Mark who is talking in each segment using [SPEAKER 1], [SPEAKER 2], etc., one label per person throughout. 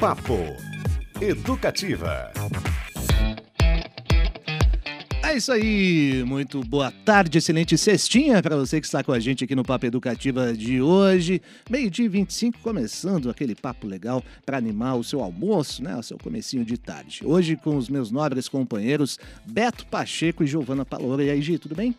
[SPEAKER 1] Papo Educativa.
[SPEAKER 2] É isso aí, muito boa tarde, excelente cestinha para você que está com a gente aqui no Papo Educativa de hoje. Meio-dia 25, começando aquele papo legal para animar o seu almoço, né? O seu comecinho de tarde. Hoje com os meus nobres companheiros Beto Pacheco e Giovana Paloura. E aí, Gi, tudo bem?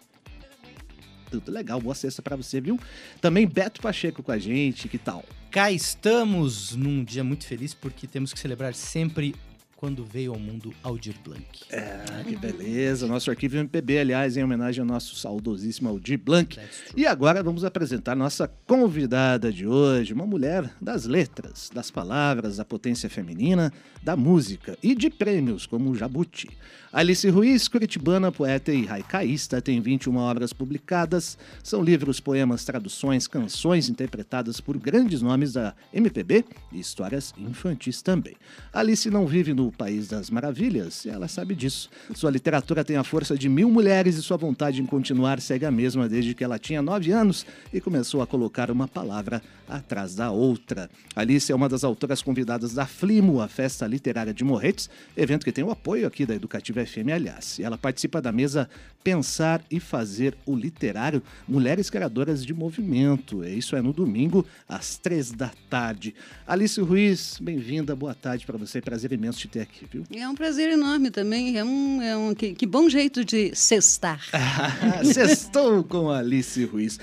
[SPEAKER 2] Tudo legal, boa sexta para você, viu? Também Beto Pacheco com a gente, que tal?
[SPEAKER 3] Cá estamos num dia muito feliz porque temos que celebrar sempre quando veio ao mundo Aldir Blanc.
[SPEAKER 2] É, que beleza. Nosso arquivo MPB, aliás, em homenagem ao nosso saudosíssimo Aldir Blanc. E agora vamos apresentar nossa convidada de hoje, uma mulher das letras, das palavras, da potência feminina, da música e de prêmios como o Jabuti. Alice Ruiz, curitibana, poeta e haicaísta, tem 21 obras publicadas. São livros, poemas, traduções, canções interpretadas por grandes nomes da MPB e histórias infantis também. Alice não vive no País das Maravilhas ela sabe disso. Sua literatura tem a força de mil mulheres e sua vontade em continuar segue a mesma desde que ela tinha nove anos e começou a colocar uma palavra atrás da outra. Alice é uma das autoras convidadas da Flimo, a festa literária de Morretes, evento que tem o apoio aqui da Educativa FM, aliás. Ela participa da mesa Pensar e Fazer o Literário Mulheres Criadoras de Movimento. Isso é no domingo, às três da tarde. Alice Ruiz, bem-vinda, boa tarde para você. Prazer imenso te ter aqui, viu?
[SPEAKER 4] É um prazer enorme também. É um, é um que, que bom jeito de cestar.
[SPEAKER 2] Sextou com Alice Ruiz.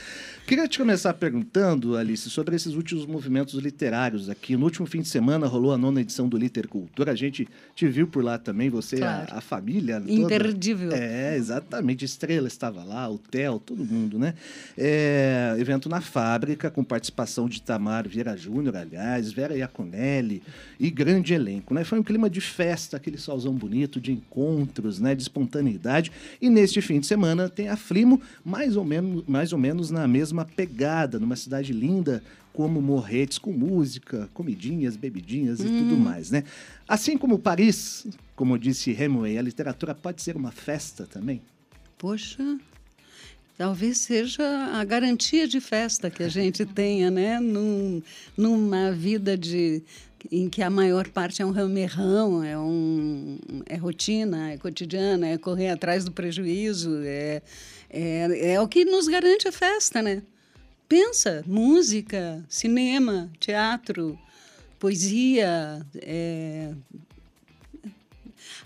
[SPEAKER 2] Queria te começar perguntando, Alice, sobre esses últimos movimentos literários aqui. No último fim de semana rolou a nona edição do Liter Cultura. A gente te viu por lá também, você,
[SPEAKER 4] Claro.
[SPEAKER 2] a, a família. toda.
[SPEAKER 4] Imperdível.
[SPEAKER 2] É, exatamente. Estrela estava lá, o Theo, todo mundo, né? É, evento na fábrica, com participação de Tamar Vieira Júnior, aliás, Vera Iaconelli e grande elenco, né? Foi um clima de festa, aquele solzão bonito, de encontros, né? De espontaneidade. E neste fim de semana tem a Flimo, mais ou menos, mais ou menos na mesma pegada, numa cidade linda como Morretes, com música, comidinhas, bebidinhas e tudo mais, né? Assim como Paris, como disse Hemingway, a literatura pode ser uma festa também?
[SPEAKER 4] Poxa, talvez seja a garantia de festa que a gente tenha, né? Num, numa vida de em que a maior parte é um ramerrão, é, um, é rotina, é cotidiana, é correr atrás do prejuízo, é, é, é o que nos garante a festa, né? Pensa, música, cinema, teatro, poesia, é,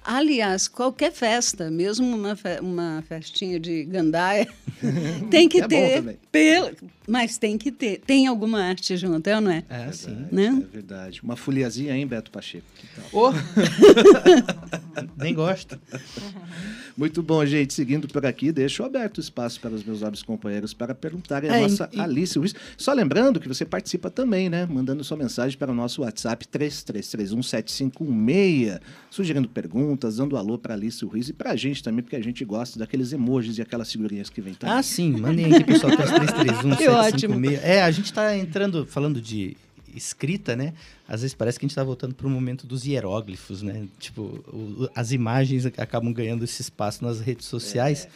[SPEAKER 4] Aliás, qualquer festa, mesmo uma, fe- uma festinha de gandaia, tem que
[SPEAKER 2] É
[SPEAKER 4] ter. pelo- mas tem que ter. Tem alguma arte junto, é ou não é?
[SPEAKER 3] É, sim.
[SPEAKER 4] Né?
[SPEAKER 2] É verdade. Uma foliazinha, hein, Beto Pacheco? Que tal?
[SPEAKER 3] Oh! Nem gosto.
[SPEAKER 2] Muito bom, gente. Seguindo por aqui, deixo aberto o espaço para os meus nobres companheiros para perguntarem a
[SPEAKER 3] É,
[SPEAKER 2] nossa
[SPEAKER 3] e-
[SPEAKER 2] Alice Ruiz. Só lembrando que você participa também, né? Mandando sua mensagem para o nosso WhatsApp 33317516, sugerindo perguntas, dando alô para Alice Ruiz e para a gente também, porque a gente gosta daqueles emojis e aquelas figurinhas que vem também.
[SPEAKER 3] Ah, sim. Mandem aqui, pessoal. 3331
[SPEAKER 4] Que ótimo.
[SPEAKER 3] 756. É, a gente está entrando, falando de escrita, né? Às vezes parece que a gente está voltando para o momento dos hieróglifos, né? Tipo, o- as imagens acabam ganhando esse espaço nas redes sociais.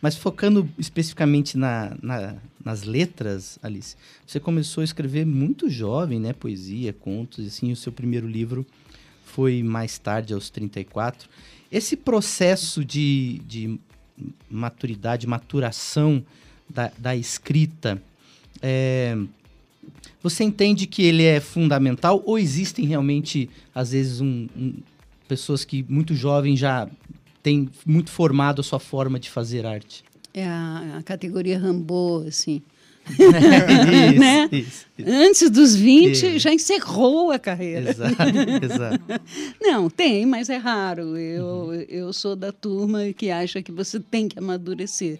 [SPEAKER 3] Mas focando especificamente na, na- nas letras, Alice, você começou a escrever muito jovem, né? Poesia, contos, e assim, o seu primeiro livro foi mais tarde, aos 34. Esse processo de, de maturidade, maturação da, da escrita, é, você entende que ele é fundamental ou existem realmente, às vezes, um- um- pessoas que muito jovens já têm muito formado a sua forma de fazer arte?
[SPEAKER 4] É a, a categoria Rambo, assim.
[SPEAKER 3] isso,
[SPEAKER 4] Né?
[SPEAKER 3] isso, isso.
[SPEAKER 4] Antes dos 20,
[SPEAKER 3] É.
[SPEAKER 4] já encerrou a carreira.
[SPEAKER 3] Exato, exato.
[SPEAKER 4] Não, tem, mas é raro. Eu, eu sou da turma que acha que você tem que amadurecer.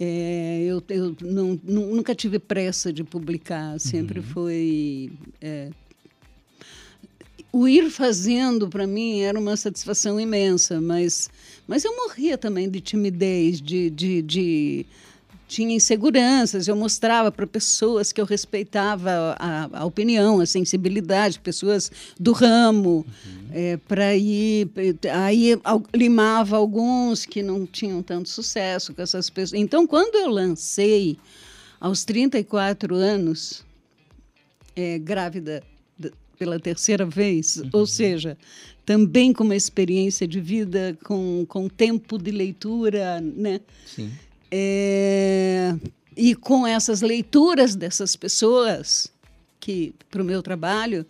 [SPEAKER 4] É, eu eu não, nu- nunca tive pressa de publicar, sempre foi. é, o ir fazendo, para mim, era uma satisfação imensa, mas, mas eu morria também de timidez, de. de, de tinha inseguranças, eu mostrava para pessoas que eu respeitava a, a opinião, a sensibilidade, pessoas do ramo, para ir. Aí limava alguns que não tinham tanto sucesso com essas pessoas. Então, quando eu lancei, aos 34 anos, é, grávida pela terceira vez, uhum. ou seja, também com uma experiência de vida, com, com tempo de leitura, né?
[SPEAKER 3] Sim.
[SPEAKER 4] É, e com essas leituras dessas pessoas que para o meu trabalho,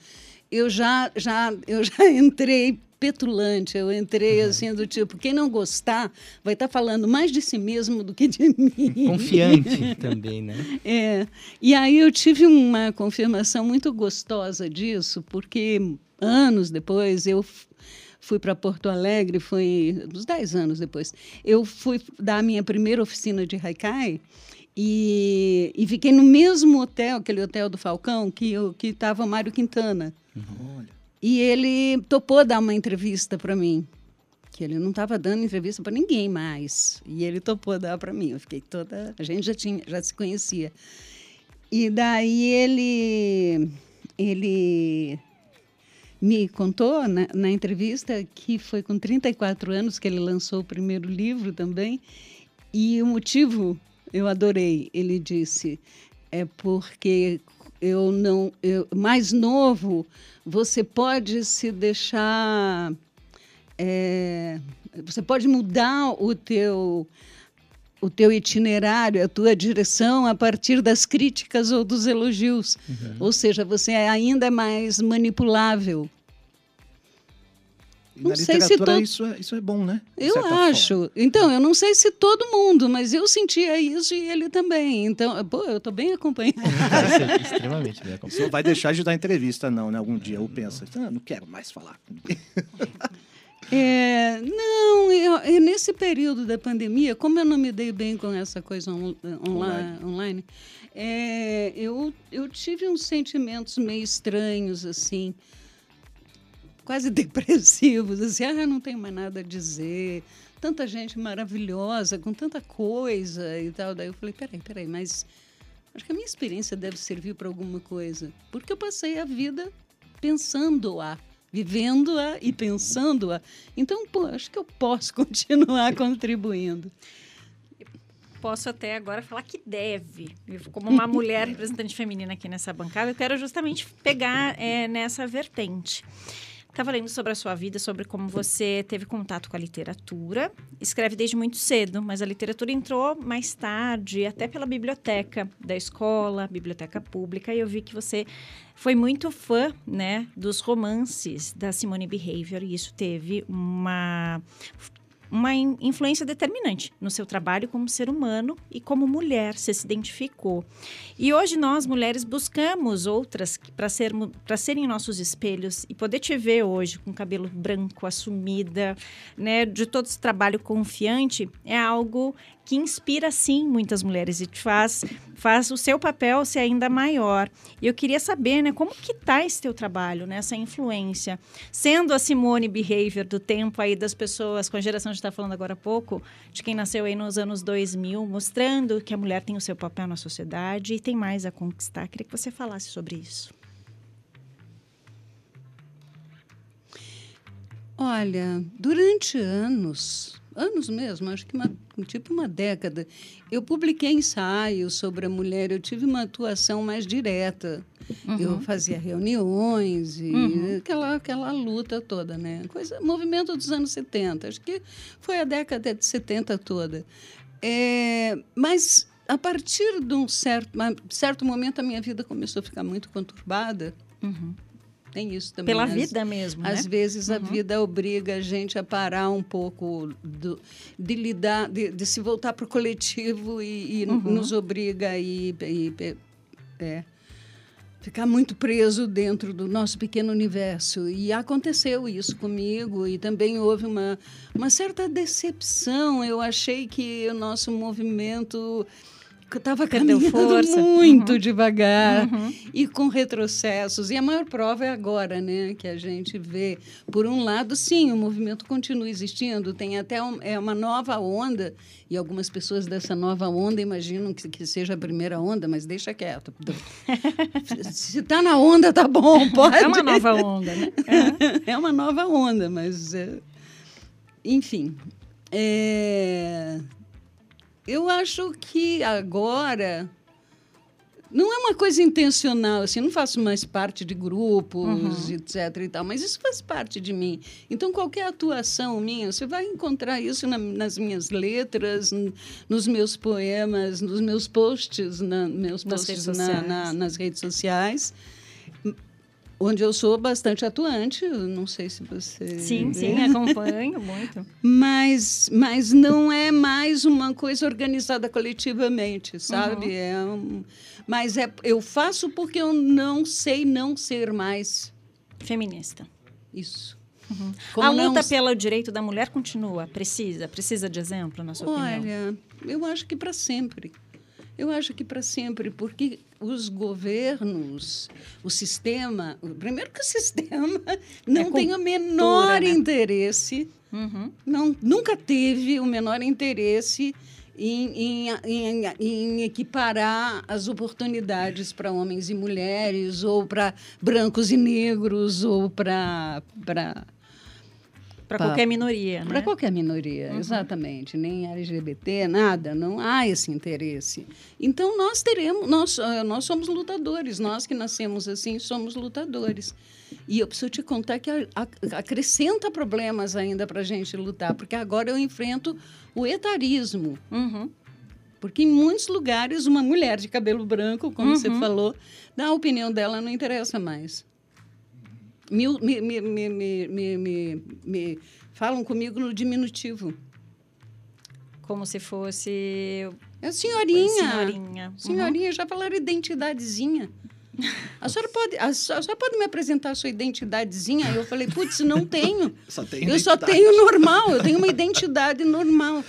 [SPEAKER 4] eu já, já, eu já entrei petulante, eu entrei uhum. assim do tipo, quem não gostar vai estar tá falando mais de si mesmo do que de mim.
[SPEAKER 3] Confiante também, né?
[SPEAKER 4] É. E aí eu tive uma confirmação muito gostosa disso, porque anos depois eu fui para Porto Alegre, foi uns 10 anos depois. Eu fui dar a minha primeira oficina de Haikai e, e fiquei no mesmo hotel, aquele hotel do Falcão, que estava o Mário Quintana.
[SPEAKER 2] Uhum.
[SPEAKER 4] E ele topou dar uma entrevista para mim. Que ele não estava dando entrevista para ninguém mais. E ele topou dar para mim. Eu fiquei toda. A gente já, tinha, já se conhecia. E daí ele. Ele me contou na, na, entrevista que foi com 34 anos que ele lançou o primeiro livro também. E o motivo eu adorei. Ele disse: é porque eu não. Eu, mais novo, você pode se deixar. É, você pode mudar o teu o teu itinerário, a tua direção a partir das críticas ou dos elogios. Uhum. Ou seja, você é ainda mais manipulável.
[SPEAKER 2] E não na sei se to... isso, é, isso é bom, né?
[SPEAKER 4] De eu acho. Forma. Então, eu não sei se todo mundo, mas eu sentia isso e ele também. Então, pô, eu estou bem acompanhado.
[SPEAKER 3] Extremamente bem acompanhado. Você
[SPEAKER 2] vai deixar de dar entrevista, não, né? Algum dia, ou pensa, ah, não quero mais falar.
[SPEAKER 4] É, não, eu, eu, nesse período da pandemia, como eu não me dei bem com essa coisa on, online, online. é, eu, eu tive uns sentimentos meio estranhos, assim quase depressivos, assim, ah, não tenho mais nada a dizer, tanta gente maravilhosa, com tanta coisa e tal. Daí eu falei, peraí, peraí, mas acho que a minha experiência deve servir para alguma coisa, porque eu passei a vida pensando-a, vivendo-a e pensando-a. Então, pô, acho que eu posso continuar contribuindo
[SPEAKER 5] posso até agora falar que deve. como uma mulher representante feminina aqui nessa bancada, eu quero justamente pegar é, nessa vertente. Estava lendo sobre a sua vida, sobre como você teve contato com a literatura. Escreve desde muito cedo, mas a literatura entrou mais tarde, até pela biblioteca da escola, biblioteca pública, e eu vi que você foi muito fã, né, dos romances da Simone Behavior, e isso teve uma uma influência determinante no seu trabalho como ser humano e como mulher, você se identificou. E hoje nós, mulheres, buscamos outras para ser, serem nossos espelhos e poder te ver hoje com cabelo branco, assumida, né, de todo esse trabalho confiante, é algo que inspira sim muitas mulheres e faz faz o seu papel ser ainda maior. E eu queria saber, né, como que tá esse teu trabalho, né, essa influência, sendo a Simone Behavior do tempo aí das pessoas com a geração que está falando agora há pouco, de quem nasceu aí nos anos 2000, mostrando que a mulher tem o seu papel na sociedade e tem mais a conquistar. Queria que você falasse sobre isso.
[SPEAKER 4] Olha, durante anos, anos mesmo, acho que uma, tipo uma década, eu publiquei ensaios sobre a mulher, eu tive uma atuação mais direta. Uhum. Eu fazia reuniões e uhum. aquela, aquela luta toda, né? Coisa, movimento dos anos 70, acho que foi a década de 70 toda. É, mas a partir de um certo, certo momento, a minha vida começou a ficar muito conturbada.
[SPEAKER 5] Uhum
[SPEAKER 4] tem isso também.
[SPEAKER 5] Pela vida mesmo,
[SPEAKER 4] Às
[SPEAKER 5] né?
[SPEAKER 4] vezes uhum. a vida obriga a gente a parar um pouco do, de lidar, de, de se voltar para o coletivo e, e uhum. nos obriga a ir, é, ficar muito preso dentro do nosso pequeno universo. E aconteceu isso comigo e também houve uma, uma certa decepção. Eu achei que o nosso movimento estava caminhando força. muito uhum. devagar uhum. e com retrocessos. E a maior prova é agora, né? Que a gente vê, por um lado, sim, o movimento continua existindo, tem até um, é uma nova onda, e algumas pessoas dessa nova onda imaginam que, que seja a primeira onda, mas deixa quieto. Se está na onda, tá bom, pode.
[SPEAKER 5] É uma nova onda, né?
[SPEAKER 4] É, é uma nova onda, mas. É... Enfim. É... Eu acho que agora não é uma coisa intencional, assim, não faço mais parte de grupos, etc e tal, mas isso faz parte de mim. Então, qualquer atuação minha, você vai encontrar isso na- nas minhas letras, nos meus poemas, nos meus posts, na, meus
[SPEAKER 5] Nas
[SPEAKER 4] posts
[SPEAKER 5] redes
[SPEAKER 4] na- nas redes sociais, onde eu sou bastante atuante, não sei se você...
[SPEAKER 5] Sim,
[SPEAKER 4] vê.
[SPEAKER 5] sim, acompanho muito.
[SPEAKER 4] Mas, mas não é mais uma coisa organizada coletivamente, sabe? É um- mas é, eu faço porque eu não sei não ser mais
[SPEAKER 5] Feminista.
[SPEAKER 4] isso.
[SPEAKER 5] a
[SPEAKER 4] não
[SPEAKER 5] luta
[SPEAKER 4] s-
[SPEAKER 5] pelo direito da mulher continua. Precisa? Precisa de exemplo, na sua opinião?
[SPEAKER 4] Olha, eu acho que para sempre. Eu acho que para sempre, porque os governos, o sistema, primeiro que o sistema não tem o menor
[SPEAKER 5] né?
[SPEAKER 4] interesse
[SPEAKER 5] Uhum.
[SPEAKER 4] não, nunca teve o menor interesse em, em, em, em equiparar as oportunidades para homens e mulheres, ou para brancos e negros, ou para
[SPEAKER 5] Para qualquer minoria, né?
[SPEAKER 4] para qualquer minoria,
[SPEAKER 5] Uhum.
[SPEAKER 4] exatamente, nem LGBT, nada, não há esse interesse. Então nós teremos, nós, ah, nós somos lutadores, nós que nascemos assim somos lutadores. E eu preciso te contar que a- a- acrescenta problemas ainda para a gente lutar, porque agora eu enfrento o etarismo.
[SPEAKER 5] Uhum.
[SPEAKER 4] Porque em muitos lugares, uma mulher de cabelo branco, como você
[SPEAKER 5] Uhum.
[SPEAKER 4] falou, a opinião dela não interessa mais. Me, me, me, me, me, me, me- me falam comigo no diminutivo.
[SPEAKER 5] Como se fosse
[SPEAKER 4] É senhorinha.
[SPEAKER 5] senhorinha. Uhum.
[SPEAKER 4] Senhorinha, já falaram identidadezinha. A senhora, pode, a, senhora pode me apresentar a sua identidadezinha? Eu falei, putz, não tenho.
[SPEAKER 2] Só tem
[SPEAKER 4] Eu só tenho normal, eu tenho uma identidade normal.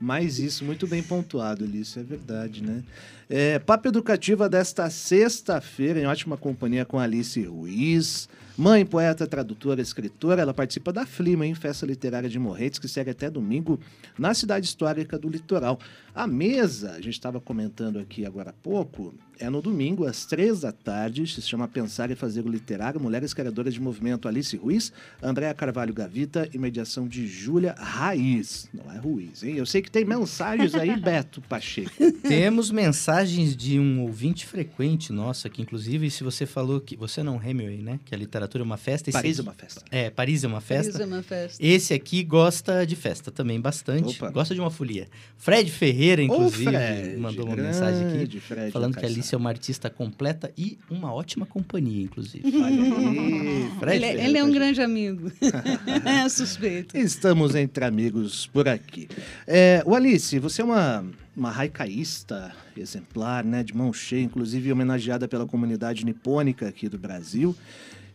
[SPEAKER 2] Mas isso, muito bem pontuado, Lício, é verdade, né? É, Papo Educativa desta sexta-feira, em ótima companhia com Alice Ruiz, mãe, poeta, tradutora, escritora. Ela participa da Flima, em Festa Literária de Morretes, que segue até domingo na cidade histórica do Litoral. A mesa, a gente estava comentando aqui agora há pouco, é no domingo, às três da tarde, se chama Pensar e Fazer o Literário, Mulheres Criadoras de Movimento Alice Ruiz, Andréa Carvalho Gavita e mediação de Júlia Raiz. Não é Ruiz, hein? Eu sei que tem mensagens aí, Beto Pacheco.
[SPEAKER 3] Temos mensagens de um ouvinte frequente nosso aqui, inclusive, se você falou que. Você não, Hemingway, né? Que a literatura é uma festa. esse
[SPEAKER 2] Paris é
[SPEAKER 3] aqui-
[SPEAKER 2] uma festa.
[SPEAKER 3] É, Paris é uma festa.
[SPEAKER 4] Paris é uma festa.
[SPEAKER 3] Esse aqui gosta de festa também, bastante.
[SPEAKER 2] Opa.
[SPEAKER 3] Gosta de uma folia. Fred Ferreira, inclusive,
[SPEAKER 2] Ô, Fred,
[SPEAKER 3] mandou uma
[SPEAKER 2] grande
[SPEAKER 3] mensagem aqui.
[SPEAKER 2] Fred
[SPEAKER 3] Falando que a
[SPEAKER 2] Alcaçar.
[SPEAKER 3] Alice é uma artista completa e uma ótima companhia, inclusive.
[SPEAKER 2] Aí,
[SPEAKER 3] Fred
[SPEAKER 4] Ele, é- ele é um grande amigo. é suspeito.
[SPEAKER 2] Estamos entre amigos por aqui. É, o Alice, você é uma, uma haikai-ista exemplar, né? De mão cheia, inclusive homenageada pela comunidade nipônica aqui do Brasil.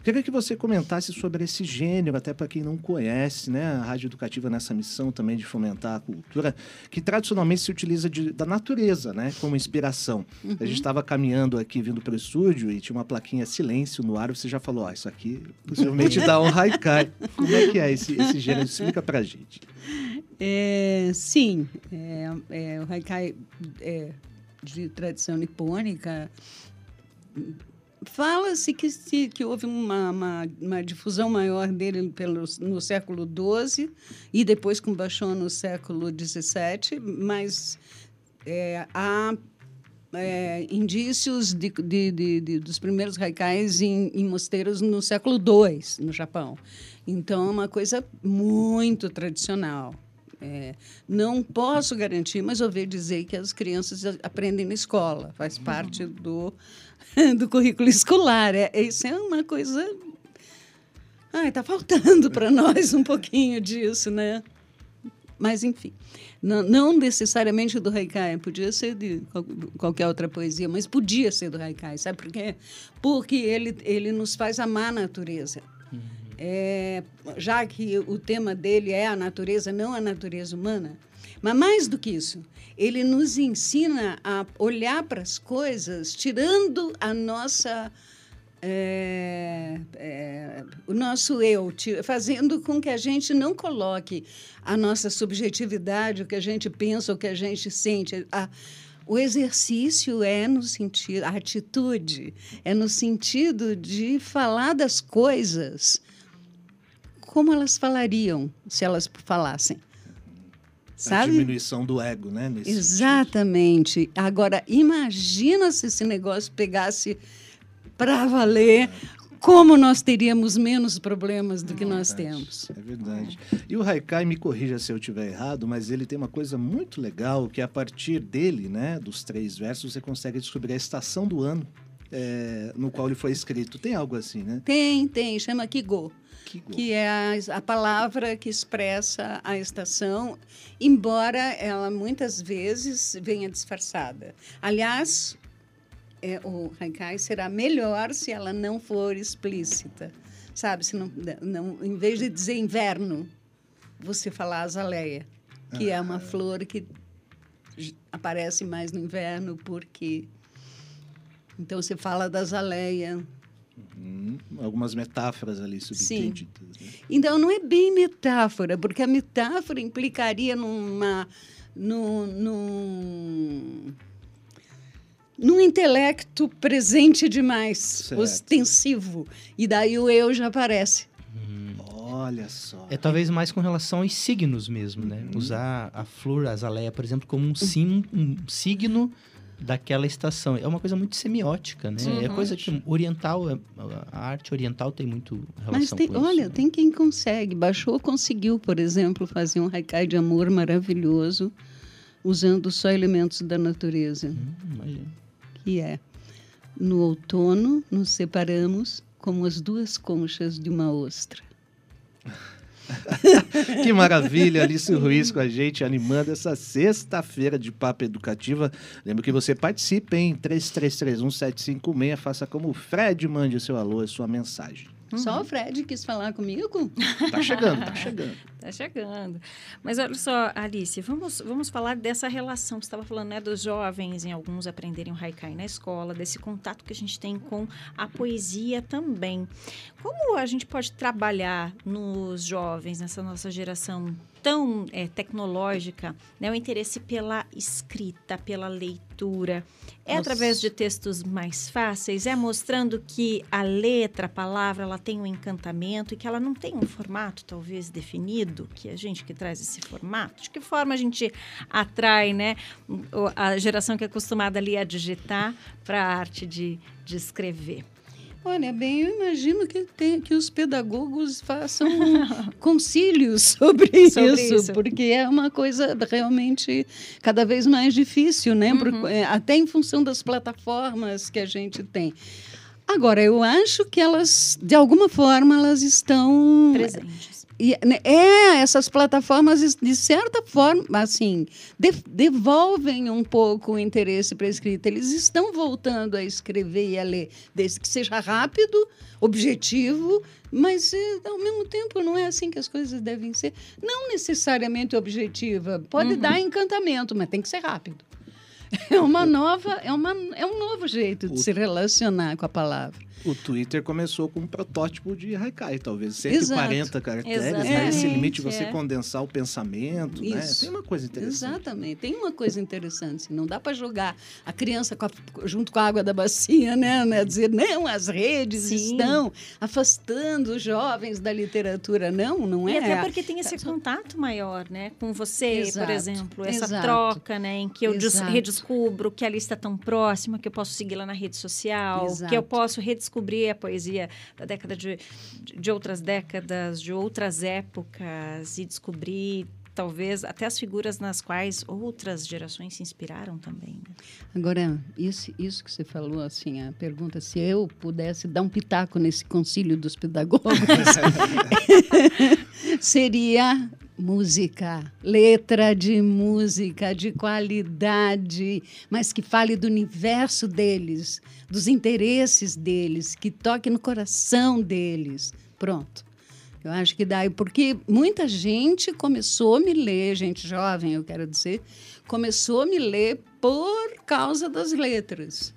[SPEAKER 2] Queria que você comentasse sobre esse gênero, até para quem não conhece, né? A Rádio Educativa nessa missão também de fomentar a cultura, que tradicionalmente se utiliza de- da natureza, né? Como inspiração. A gente estava caminhando aqui, vindo para o estúdio, e tinha uma plaquinha silêncio no ar, você já falou, ó, isso aqui possivelmente dá um haikai. Como é que é esse, esse gênero? Explica pra gente.
[SPEAKER 4] É, sim, é, é, o haikai é, de tradição nipônica. Fala-se que, que houve uma, uma, uma difusão maior dele pelo, no século XII e depois com Bachon no século XVII, mas é, há é, indícios de, de- de- dos primeiros haikais em, em mosteiros no século II, no Japão. Então, é uma coisa muito tradicional. É, não posso garantir, mas ouvi dizer que as crianças aprendem na escola, faz parte do, do currículo escolar. É, isso é uma coisa. Ai, está faltando para nós um pouquinho disso, né? Mas, enfim, não, necessariamente do Haikai, podia ser de qual- qualquer outra poesia, mas podia ser do Haikai, sabe por quê? Porque ele, ele nos faz amar a natureza. É, já que o tema dele é a natureza, não a natureza humana, mas mais do que isso, ele nos ensina a olhar para as coisas tirando a nossa é, é, o nosso eu, fazendo com que a gente não coloque a nossa subjetividade, o que a gente pensa, o que a gente sente. A- o exercício é no sentido, a atitude é no sentido de falar das coisas como elas falariam se elas falassem. sabe?
[SPEAKER 2] A diminuição do ego, né? nesse sentido.
[SPEAKER 4] Exatamente. Agora, imagina se esse negócio pegasse para valer, como nós teríamos menos problemas do que nós
[SPEAKER 2] Verdade,
[SPEAKER 4] temos.
[SPEAKER 2] É verdade. E o Haikai, me corrija se eu estiver errado, mas ele tem uma coisa muito legal, que a partir dele, né, dos três versos, você consegue descobrir a estação do ano é, no qual ele foi escrito. Tem algo assim, né?
[SPEAKER 4] Tem, tem, chama Kigo,
[SPEAKER 2] Que,
[SPEAKER 4] é a, a palavra que expressa a estação, embora ela muitas vezes venha disfarçada. Aliás, é, o haikai será melhor se ela não for explícita. Sabe, se não, não, em vez de dizer inverno, você falar azaleia, que é uma flor que aparece mais no inverno porque então você fala da azaleia.
[SPEAKER 2] Hum, algumas metáforas ali subentendidas. Né?
[SPEAKER 4] Então não é bem metáfora, porque a metáfora implicaria numa num, num, num intelecto presente demais,
[SPEAKER 2] Certo.
[SPEAKER 4] ostensivo. E daí o eu já aparece.
[SPEAKER 2] Olha só.
[SPEAKER 3] É talvez mais com relação aos signos mesmo, né?
[SPEAKER 2] Uhum.
[SPEAKER 3] Usar a flor, a azaleia, por exemplo, como um, sim, um signo daquela estação. É uma coisa muito semiótica, né? É
[SPEAKER 5] Uhum.
[SPEAKER 3] coisa que oriental, é- a arte oriental tem muito relação
[SPEAKER 4] Mas tem,
[SPEAKER 3] isso.
[SPEAKER 4] olha,
[SPEAKER 3] né?
[SPEAKER 4] tem quem consegue. Baixou conseguiu, por exemplo, fazer um haikai de amor maravilhoso usando só elementos da natureza.
[SPEAKER 3] Hum, imagina.
[SPEAKER 4] que é no outono nos separamos como as duas conchas de uma ostra.
[SPEAKER 2] Que maravilha, Alice Ruiz com a gente, animando essa sexta-feira de Papo Educativa. Lembro que você participe em 3331-756. Faça como o Fred, mande o seu alô, a sua mensagem.
[SPEAKER 4] Só o Fred quis falar comigo?
[SPEAKER 2] Tá chegando, tá chegando.
[SPEAKER 5] Tá chegando. Mas olha só, Alice, vamos, vamos falar dessa relação que você estava falando, né? Dos jovens, em alguns aprenderem o haikai na escola, desse contato que a gente tem com a poesia também. Como a gente pode trabalhar nos jovens, nessa nossa geração tão eh, tecnológica, né? O interesse pela escrita, pela leitura. É
[SPEAKER 4] Nossa.
[SPEAKER 5] através de textos mais fáceis? É mostrando que a letra, a palavra, ela tem um encantamento e que ela não tem um formato talvez definido, que a gente que traz esse formato? De que forma a gente atrai, né, a geração que é acostumada ali a digitar para a arte de, de escrever?
[SPEAKER 4] Olha, bem, eu imagino que, tem, que os pedagogos façam concílios sobre,
[SPEAKER 5] Sobre
[SPEAKER 4] isso,
[SPEAKER 5] isso.
[SPEAKER 4] porque é uma coisa realmente cada vez mais difícil, né? Por-
[SPEAKER 5] Uhum.
[SPEAKER 4] é, até em função das plataformas que a gente tem. Agora, eu acho que elas, de alguma forma, elas estão
[SPEAKER 5] Presentes.
[SPEAKER 4] E, né, é, essas plataformas, de certa forma, assim, de- devolvem um pouco o interesse para a escrita. Eles estão voltando a escrever e a ler, desde que seja rápido, objetivo, mas eh, ao mesmo tempo não é assim que as coisas devem ser. Não necessariamente objetiva. Pode
[SPEAKER 5] Uhum.
[SPEAKER 4] dar encantamento, mas tem que ser rápido. É uma nova, é, uma, é um novo jeito de se relacionar com a palavra.
[SPEAKER 2] O Twitter começou com um protótipo de haikai, talvez 140 caracteres, né? Esse limite de você
[SPEAKER 5] é.
[SPEAKER 2] condensar o pensamento, né? Tem uma coisa interessante.
[SPEAKER 4] Exatamente. Tem uma coisa interessante. assim, Não dá para jogar a criança com a- junto com a água da bacia, né? né? Dizer, não, as redes
[SPEAKER 5] Sim.
[SPEAKER 4] estão afastando os jovens da literatura. Não, não é.
[SPEAKER 5] E até porque tem esse contato maior, né? Com você,
[SPEAKER 4] Exato,
[SPEAKER 5] por exemplo. Essa
[SPEAKER 4] exato.
[SPEAKER 5] troca, né? Em que eu des-
[SPEAKER 4] Exato.
[SPEAKER 5] redescubro que a lista é tão próxima, que eu posso seguir-la na rede social,
[SPEAKER 4] Exato.
[SPEAKER 5] que eu posso redescobrir a poesia da década de, de, de outras décadas, de outras épocas, e descobrir talvez até as figuras nas quais outras gerações se inspiraram também. Né?
[SPEAKER 4] Agora, isso, isso que você falou, assim, a pergunta, se eu pudesse dar um pitaco nesse concílio dos pedagogos, seria música, letra de música de qualidade, mas que fale do universo deles, dos interesses deles, que toque no coração deles. Pronto. Eu acho que dá, porque muita gente começou a me ler, gente jovem, eu quero dizer, começou a me ler por causa das letras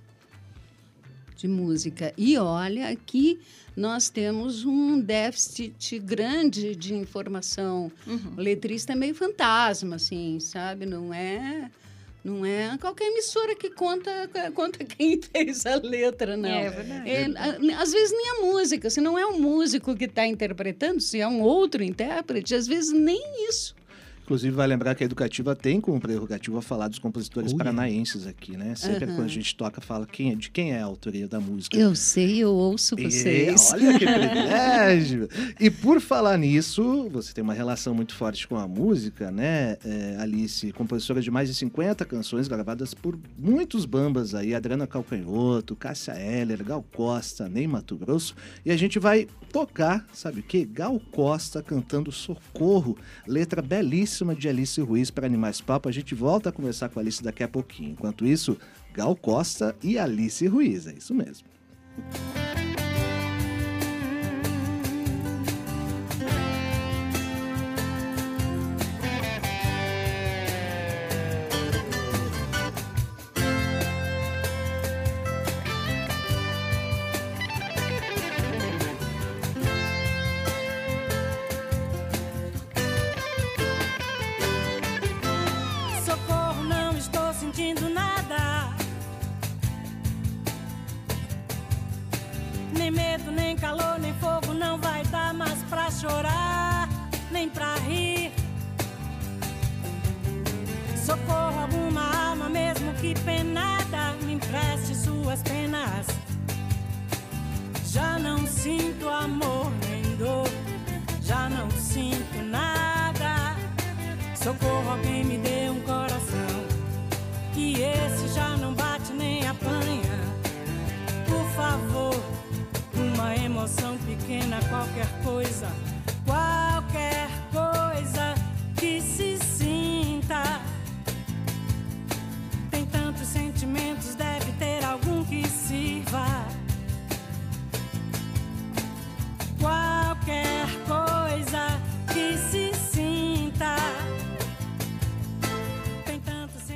[SPEAKER 4] de música. E olha que nós temos um déficit grande de informação. O letrista é meio fantasma, assim, sabe? Não é, não é qualquer emissora que conta, conta quem fez a letra, não.
[SPEAKER 5] É verdade.
[SPEAKER 4] É, às vezes nem a música, se não é um músico que está interpretando, se é um outro intérprete, às vezes nem isso.
[SPEAKER 2] Inclusive, vai lembrar que a Educativa tem como prerrogativa falar dos compositores
[SPEAKER 3] yeah.
[SPEAKER 2] paranaenses aqui, né? Sempre quando a gente toca, fala quem, de quem é a autoria da música.
[SPEAKER 4] Eu sei, eu ouço
[SPEAKER 2] E,
[SPEAKER 4] vocês.
[SPEAKER 2] olha que privilégio! E por falar nisso, você tem uma relação muito forte com a música, né, é, Alice? Compositora de mais de 50 canções gravadas por muitos bambas aí, Adriana Calcanhoto, Cássia Heller, Gal Costa, Ney Mato Grosso. E a gente vai tocar, sabe o quê? Gal Costa cantando Socorro, letra belíssima de Alice Ruiz para Animais Papo. A gente volta a conversar com a Alice daqui a pouquinho. Enquanto isso, Gal Costa e Alice Ruiz, é isso mesmo.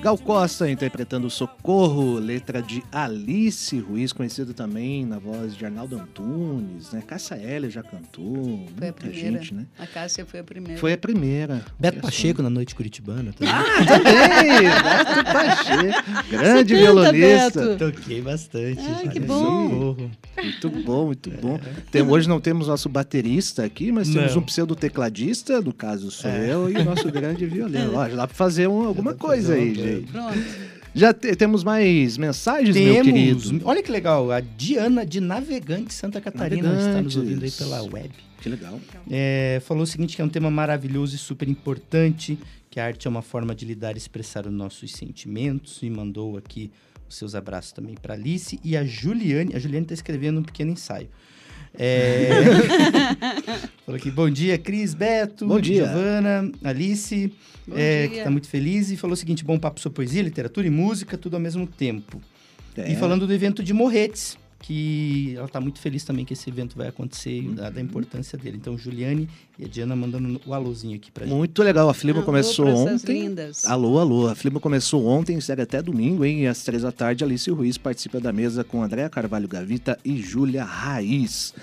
[SPEAKER 2] Gal Costa interpretando Socorro, letra de Alice Ruiz, conhecido também na voz de Arnaldo Antunes, né? Cássia Heller já cantou,
[SPEAKER 4] Foi a primeira.
[SPEAKER 2] gente, né?
[SPEAKER 4] A Cássia foi a primeira.
[SPEAKER 2] Foi a primeira.
[SPEAKER 3] Beto
[SPEAKER 2] só.
[SPEAKER 3] Pacheco na Noite Curitibana também.
[SPEAKER 2] Ah, também! Beto Pacheco, grande
[SPEAKER 4] canta,
[SPEAKER 2] violonista.
[SPEAKER 4] Beto?
[SPEAKER 3] Toquei bastante.
[SPEAKER 4] Ah, que
[SPEAKER 3] Olha,
[SPEAKER 4] bom.
[SPEAKER 3] socorro.
[SPEAKER 2] Muito bom, muito bom. Tem- hoje não temos nosso baterista aqui, mas temos
[SPEAKER 3] Não.
[SPEAKER 2] um pseudo tecladista, no caso sou eu, e o nosso grande violino. Ó, já dá pra fazer um- alguma coisa aí,
[SPEAKER 3] uma
[SPEAKER 4] Pronto.
[SPEAKER 2] Já te- temos mais mensagens, meu
[SPEAKER 3] Temos.
[SPEAKER 2] querido?
[SPEAKER 3] Olha que legal. A Diana de Navegante Santa Catarina está nos ouvindo aí pela web.
[SPEAKER 2] Que legal.
[SPEAKER 3] É, falou o seguinte, que é um tema maravilhoso e super importante, que a arte é uma forma de lidar e expressar os nossos sentimentos, e mandou aqui os seus abraços também para Alice e a Juliane. A Juliane está escrevendo um pequeno ensaio. É... falou aqui, bom dia, Cris, Beto,
[SPEAKER 2] Bom dia.
[SPEAKER 3] Giovana, Alice,
[SPEAKER 4] Bom
[SPEAKER 3] é,
[SPEAKER 4] dia.
[SPEAKER 3] que está muito feliz, e falou o seguinte, bom papo sobre poesia, literatura e música, tudo ao mesmo tempo.
[SPEAKER 2] É.
[SPEAKER 3] E falando do evento de Morretes, que ela está muito feliz também que esse evento vai acontecer e da,
[SPEAKER 2] Uhum.
[SPEAKER 3] da importância dele. Então, Juliane e a Diana mandando o alôzinho aqui pra gente.
[SPEAKER 2] Muito legal. A Flima começou ontem.
[SPEAKER 4] lindas.
[SPEAKER 2] Alô, alô. A Flima começou ontem, segue até domingo, hein? E às três da tarde, Alice Ruiz participa da mesa com Andréa Carvalho Gavita e Júlia Raiz.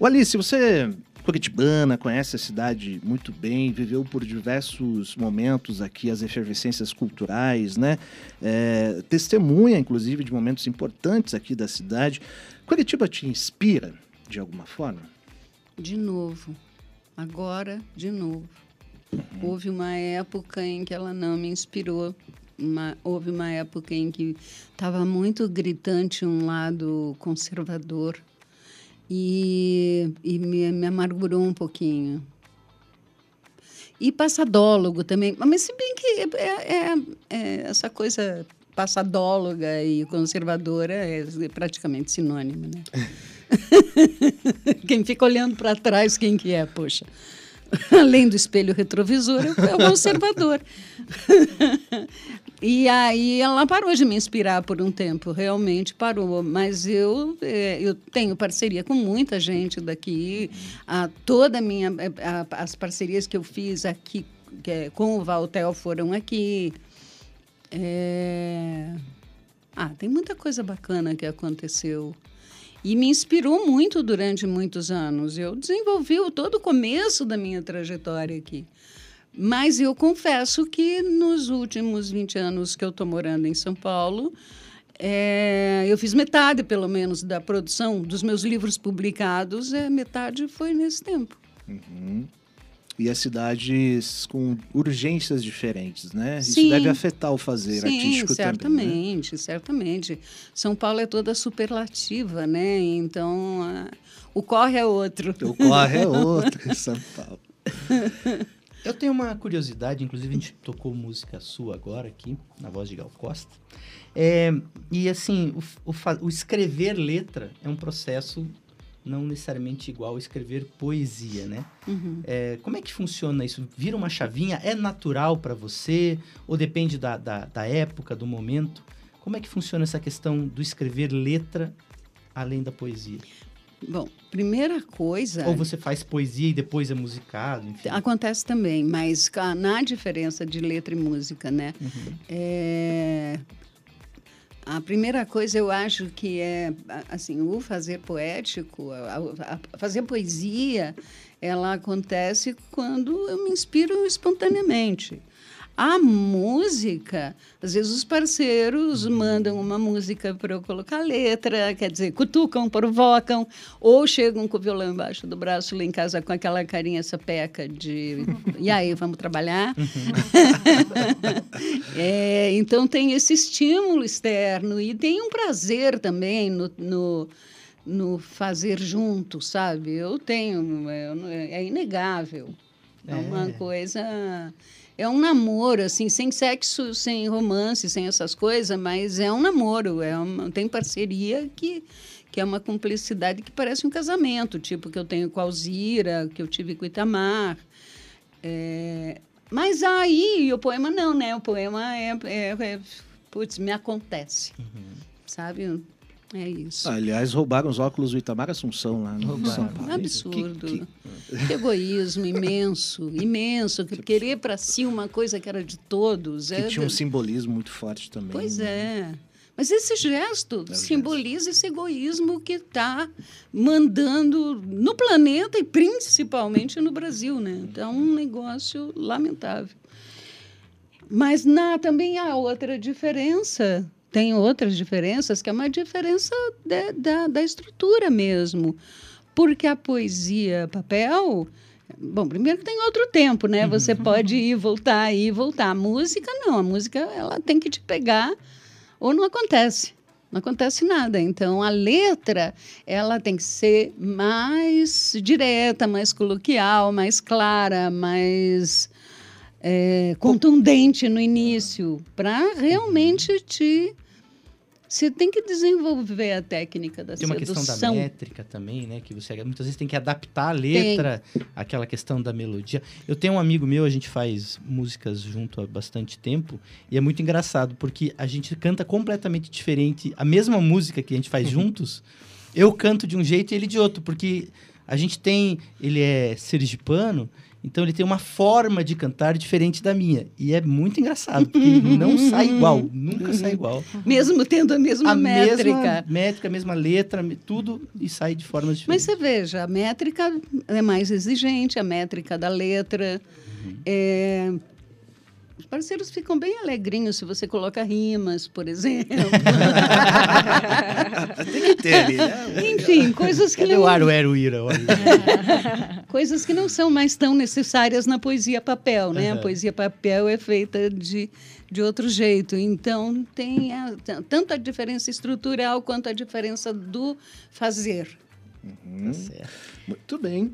[SPEAKER 2] O Alice, você curitibana, conhece a cidade muito bem, viveu por diversos momentos aqui as efervescências culturais, né? É, testemunha, inclusive, de momentos importantes aqui da cidade. Curitiba te inspira de alguma forma?
[SPEAKER 4] De novo. Agora, de novo. Houve uma época em que ela não me inspirou. Uma- houve uma época em que estava muito gritante um lado conservador e, e me, me amargurou um pouquinho. E passadólogo também. Mas se bem que é, é- é essa coisa passadóloga e conservadora é praticamente sinônimo, né? quem fica olhando para trás, quem que é, poxa? Além do espelho retrovisor, é o conservador. e aí ela parou de me inspirar por um tempo, realmente parou. Mas eu, eh, eu tenho parceria com muita gente daqui. A, toda a minha, eh, a- as parcerias que eu fiz aqui é, com o Valtel foram aqui. É, Ah, tem muita coisa bacana que aconteceu. E me inspirou muito durante muitos anos. Eu desenvolvi todo o começo da minha trajetória aqui. Mas eu confesso que nos últimos 20 anos que eu estou morando em São Paulo, é, eu fiz metade, pelo menos, da produção dos meus livros publicados. É, metade foi nesse tempo.
[SPEAKER 2] e as cidades com urgências diferentes, né? Isso
[SPEAKER 4] Sim.
[SPEAKER 2] deve afetar o fazer
[SPEAKER 4] Sim,
[SPEAKER 2] artístico também. né?
[SPEAKER 4] certamente, certamente. São Paulo é toda superlativa, né? Então, ah, o corre é outro.
[SPEAKER 2] O corre é outro em São Paulo.
[SPEAKER 3] Eu tenho uma curiosidade, inclusive a gente tocou música sua agora aqui, na voz de Gal Costa. É, e assim, o, o o escrever letra é um processo não necessariamente igual a escrever poesia, né?
[SPEAKER 4] Uhum.
[SPEAKER 3] É, como é que funciona isso? Vira uma chavinha? É natural para você? Ou depende da, da, da época, do momento? Como é que funciona essa questão do escrever letra além da poesia?
[SPEAKER 4] Bom, primeira coisa.
[SPEAKER 3] Ou você faz poesia e depois é musicado, enfim.
[SPEAKER 4] Acontece também, mas ca- na diferença de letra e música, né?
[SPEAKER 3] Uhum.
[SPEAKER 4] É, A primeira coisa eu acho que é assim o fazer poético, a- a- fazer poesia, ela acontece quando eu me inspiro espontaneamente. A música, às vezes os parceiros mandam uma música para eu colocar letra, quer dizer, cutucam, provocam, ou chegam com o violão embaixo do braço lá em casa com aquela carinha sapeca de e aí, vamos trabalhar? É, então tem esse estímulo externo e tem um prazer também no, no, no fazer junto, sabe? Eu tenho, é, é inegável. É uma
[SPEAKER 3] É.
[SPEAKER 4] coisa. É um namoro, assim, sem sexo, sem romance, sem essas coisas, mas é um namoro. É uma, tem parceria que, que é uma cumplicidade que parece um casamento, tipo que eu tenho com a Alzira, que eu tive com o Itamar. É, mas aí o poema não, né? O poema é, é, é putz, me acontece, sabe? É isso.
[SPEAKER 2] Aliás, roubaram os óculos do Itamar Assunção lá no
[SPEAKER 3] Roubaram.
[SPEAKER 2] São Paulo.
[SPEAKER 4] Absurdo.
[SPEAKER 2] Que- que-
[SPEAKER 4] Que egoísmo imenso, imenso. que Querer para si uma coisa que era de todos.
[SPEAKER 2] que
[SPEAKER 4] é-
[SPEAKER 2] tinha um simbolismo muito forte também.
[SPEAKER 4] Pois
[SPEAKER 2] né?
[SPEAKER 4] é. Mas esse gesto
[SPEAKER 2] É
[SPEAKER 4] simboliza esse egoísmo que está mandando no planeta e principalmente no Brasil, né? Então, um negócio lamentável. Mas na, também há outra diferença, tem outras diferenças, que é uma diferença da, da, da estrutura mesmo. Porque a poesia papel. Bom, primeiro tem outro tempo, né? Você pode ir, voltar, ir, voltar. A música, não. A música, ela tem que te pegar ou não acontece. Não acontece nada. Então, a letra, ela tem que ser mais direta, mais coloquial, mais clara, mais é, contundente no início, para realmente te... Você tem que desenvolver a técnica da
[SPEAKER 3] Tem uma questão
[SPEAKER 4] sedução.
[SPEAKER 3] da métrica também, né? Que você muitas vezes tem que adaptar a letra, àquela questão da melodia. Eu tenho um amigo meu, a gente faz músicas junto há bastante tempo, e é muito engraçado, porque a gente canta completamente diferente. A mesma música que a gente faz juntos, eu canto de um jeito e ele de outro, porque a gente tem. Ele é sergipano. Então ele tem uma forma de cantar diferente da minha. E é muito engraçado, porque não sai igual. Nunca sai igual.
[SPEAKER 4] Mesmo tendo a mesma
[SPEAKER 3] a
[SPEAKER 4] métrica.
[SPEAKER 3] mesma métrica, a mesma letra, tudo e sai de formas
[SPEAKER 4] Mas
[SPEAKER 3] diferentes.
[SPEAKER 4] você veja, a métrica é mais exigente, a métrica da letra. É, Os parceiros ficam bem alegrinhos se você coloca rimas, por exemplo.
[SPEAKER 2] Tem que ter ali, né?
[SPEAKER 4] Enfim, coisas que,
[SPEAKER 3] Cadê
[SPEAKER 4] não,
[SPEAKER 3] o Arueruíra? Olha.
[SPEAKER 4] coisas que não são mais tão necessárias na poesia papel, né? A
[SPEAKER 3] Aham.
[SPEAKER 4] poesia papel é feita de, de outro jeito. Então, tem a- tanto a diferença estrutural quanto a diferença do fazer.
[SPEAKER 2] Hum,
[SPEAKER 3] certo.
[SPEAKER 2] muito bem.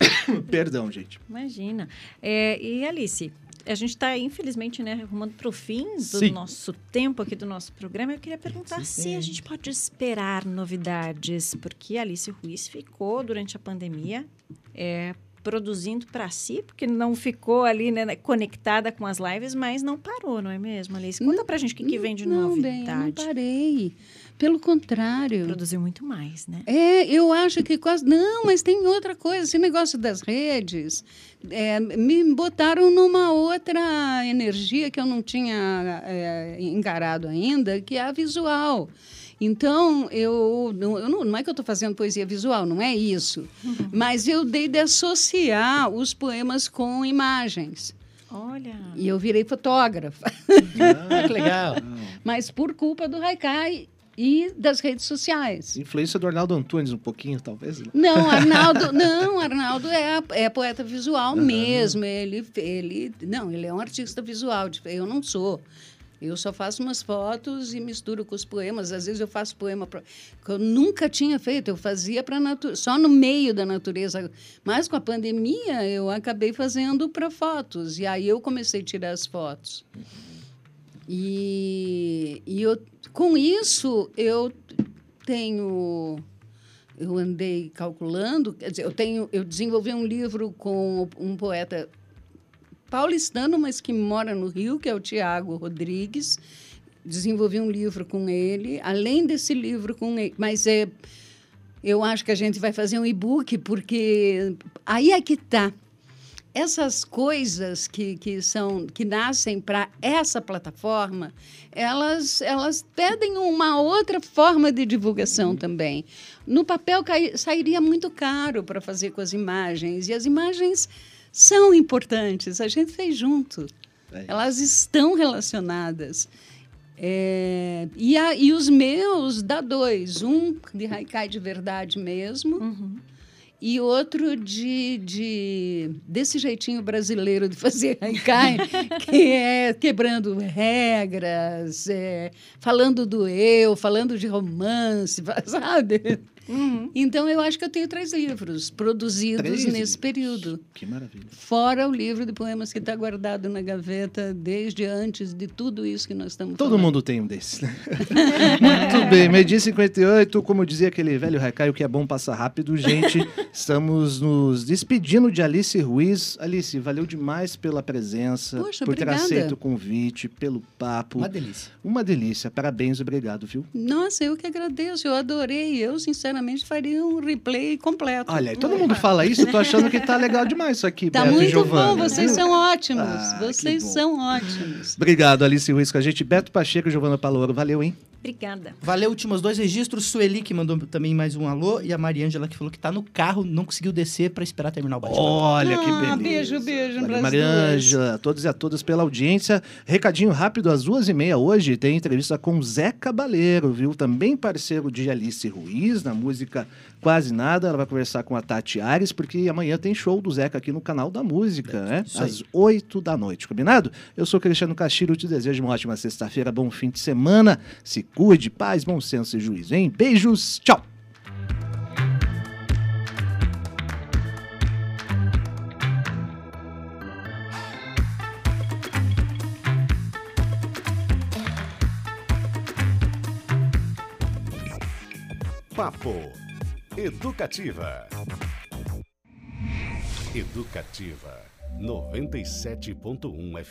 [SPEAKER 2] Perdão, gente.
[SPEAKER 5] Imagina. É, e Alice, a gente está, infelizmente, né, arrumando para o fim do
[SPEAKER 3] Sim.
[SPEAKER 5] nosso tempo aqui do nosso programa. Eu queria perguntar se a gente pode esperar novidades, porque Alice Ruiz ficou durante a pandemia é, produzindo para si, porque não ficou ali né, conectada com as lives, mas não parou, não é mesmo, Alice? Conta para a gente o que, que vem de
[SPEAKER 4] não, bem, eu não
[SPEAKER 5] novidade.
[SPEAKER 4] parei. Pelo contrário.
[SPEAKER 5] Produziu muito mais, né?
[SPEAKER 4] É, eu acho que quase. Não, mas tem outra coisa. Esse negócio das redes é, me botaram numa outra energia que eu não tinha é, encarado ainda, que é a visual. Então, eu não, eu não, não é que eu estou fazendo poesia visual, não é isso. Mas eu dei de associar os poemas com imagens.
[SPEAKER 5] Olha.
[SPEAKER 4] E eu virei fotógrafa.
[SPEAKER 3] Ah, que legal.
[SPEAKER 4] Mas por culpa do Haikai, e das redes sociais.
[SPEAKER 2] Influência do Arnaldo Antunes um pouquinho, talvez. né?
[SPEAKER 4] Não, Arnaldo, não, Arnaldo é, é poeta visual mesmo. Ele, ele, não, ele é um artista visual. Eu não sou. Eu só faço umas fotos e misturo com os poemas. Às vezes eu faço poema pra, que eu nunca tinha feito. Eu fazia para só no meio da natureza. Mas com a pandemia eu acabei fazendo para fotos. E aí eu comecei a tirar as fotos. E, e eu, com isso eu tenho eu andei calculando, quer dizer, eu tenho, eu desenvolvi um livro com um poeta paulistano, mas que mora no Rio, que é o Tiago Rodrigues. Desenvolvi um livro com ele, além desse livro com ele, mas é, eu acho que a gente vai fazer um e-book, porque aí é que está. Essas coisas que, que, são, que nascem para essa plataforma, elas, elas pedem uma outra forma de divulgação também. No papel cai, sairia muito caro para fazer com as imagens, e as imagens são importantes, a gente fez junto.
[SPEAKER 2] É.
[SPEAKER 4] Elas estão relacionadas. É, e, a, e os meus dá dois. Um de Haikai de verdade mesmo,
[SPEAKER 5] Uhum.
[SPEAKER 4] E outro de, de desse jeitinho brasileiro de fazer haikai, que é quebrando regras, é, falando do eu, falando de romance, sabe?
[SPEAKER 5] Uhum.
[SPEAKER 4] Então eu acho que eu tenho três livros produzidos
[SPEAKER 2] Três
[SPEAKER 4] nesse
[SPEAKER 2] livros.
[SPEAKER 4] período.
[SPEAKER 2] Que maravilha.
[SPEAKER 4] Fora o livro de poemas que está guardado na gaveta desde antes de tudo isso que nós estamos
[SPEAKER 2] Todo
[SPEAKER 4] falando.
[SPEAKER 2] mundo tem um desses, né? Muito bem, meio-dia e 58, como dizia aquele velho Haikai, o que é bom passa rápido, gente. Estamos nos despedindo de Alice Ruiz. Alice, valeu demais pela presença,
[SPEAKER 4] Poxa,
[SPEAKER 2] por ter
[SPEAKER 4] obrigada.
[SPEAKER 2] aceito o convite, pelo papo.
[SPEAKER 3] Uma delícia.
[SPEAKER 2] Uma delícia. Parabéns, obrigado, viu?
[SPEAKER 4] Nossa, eu que agradeço, eu adorei. Eu, sinceramente, faria um replay completo.
[SPEAKER 2] Olha, todo mundo fala isso, eu tô achando que tá legal demais isso aqui,
[SPEAKER 4] Tá
[SPEAKER 2] Beto e
[SPEAKER 4] muito
[SPEAKER 2] Giovana,
[SPEAKER 4] bom, vocês são ótimos.
[SPEAKER 2] Ah,
[SPEAKER 4] vocês são ótimos.
[SPEAKER 2] Obrigado, Alice Ruiz, com a gente. Beto Pacheco e Giovana Palouro, valeu, hein?
[SPEAKER 5] Obrigada.
[SPEAKER 3] Valeu, últimos dois registros. Sueli, que mandou também mais um alô. E a Mariângela, que falou que tá no carro, não conseguiu descer pra esperar terminar o bate-papo.
[SPEAKER 2] Olha que
[SPEAKER 4] Ah,
[SPEAKER 2] beleza.
[SPEAKER 4] beijo, beijo
[SPEAKER 2] Valeu, Mariângela, a todos e a todas pela audiência. Recadinho rápido, às duas e meia hoje tem entrevista com Zé Cabaleiro, viu? Também parceiro de Alice Ruiz, na música Quase Nada. Ela vai conversar com a Tati Ares, porque amanhã tem show do Zeca aqui no canal da música, né?
[SPEAKER 3] isso aí.
[SPEAKER 2] Às oito da noite, combinado? Eu sou Cristiano Castilho, te desejo uma ótima sexta-feira, bom fim de semana. Se cuide, paz, bom senso e juízo, hein? Beijos, tchau!
[SPEAKER 1] Papo Educativa. Educativa 97.1 FM.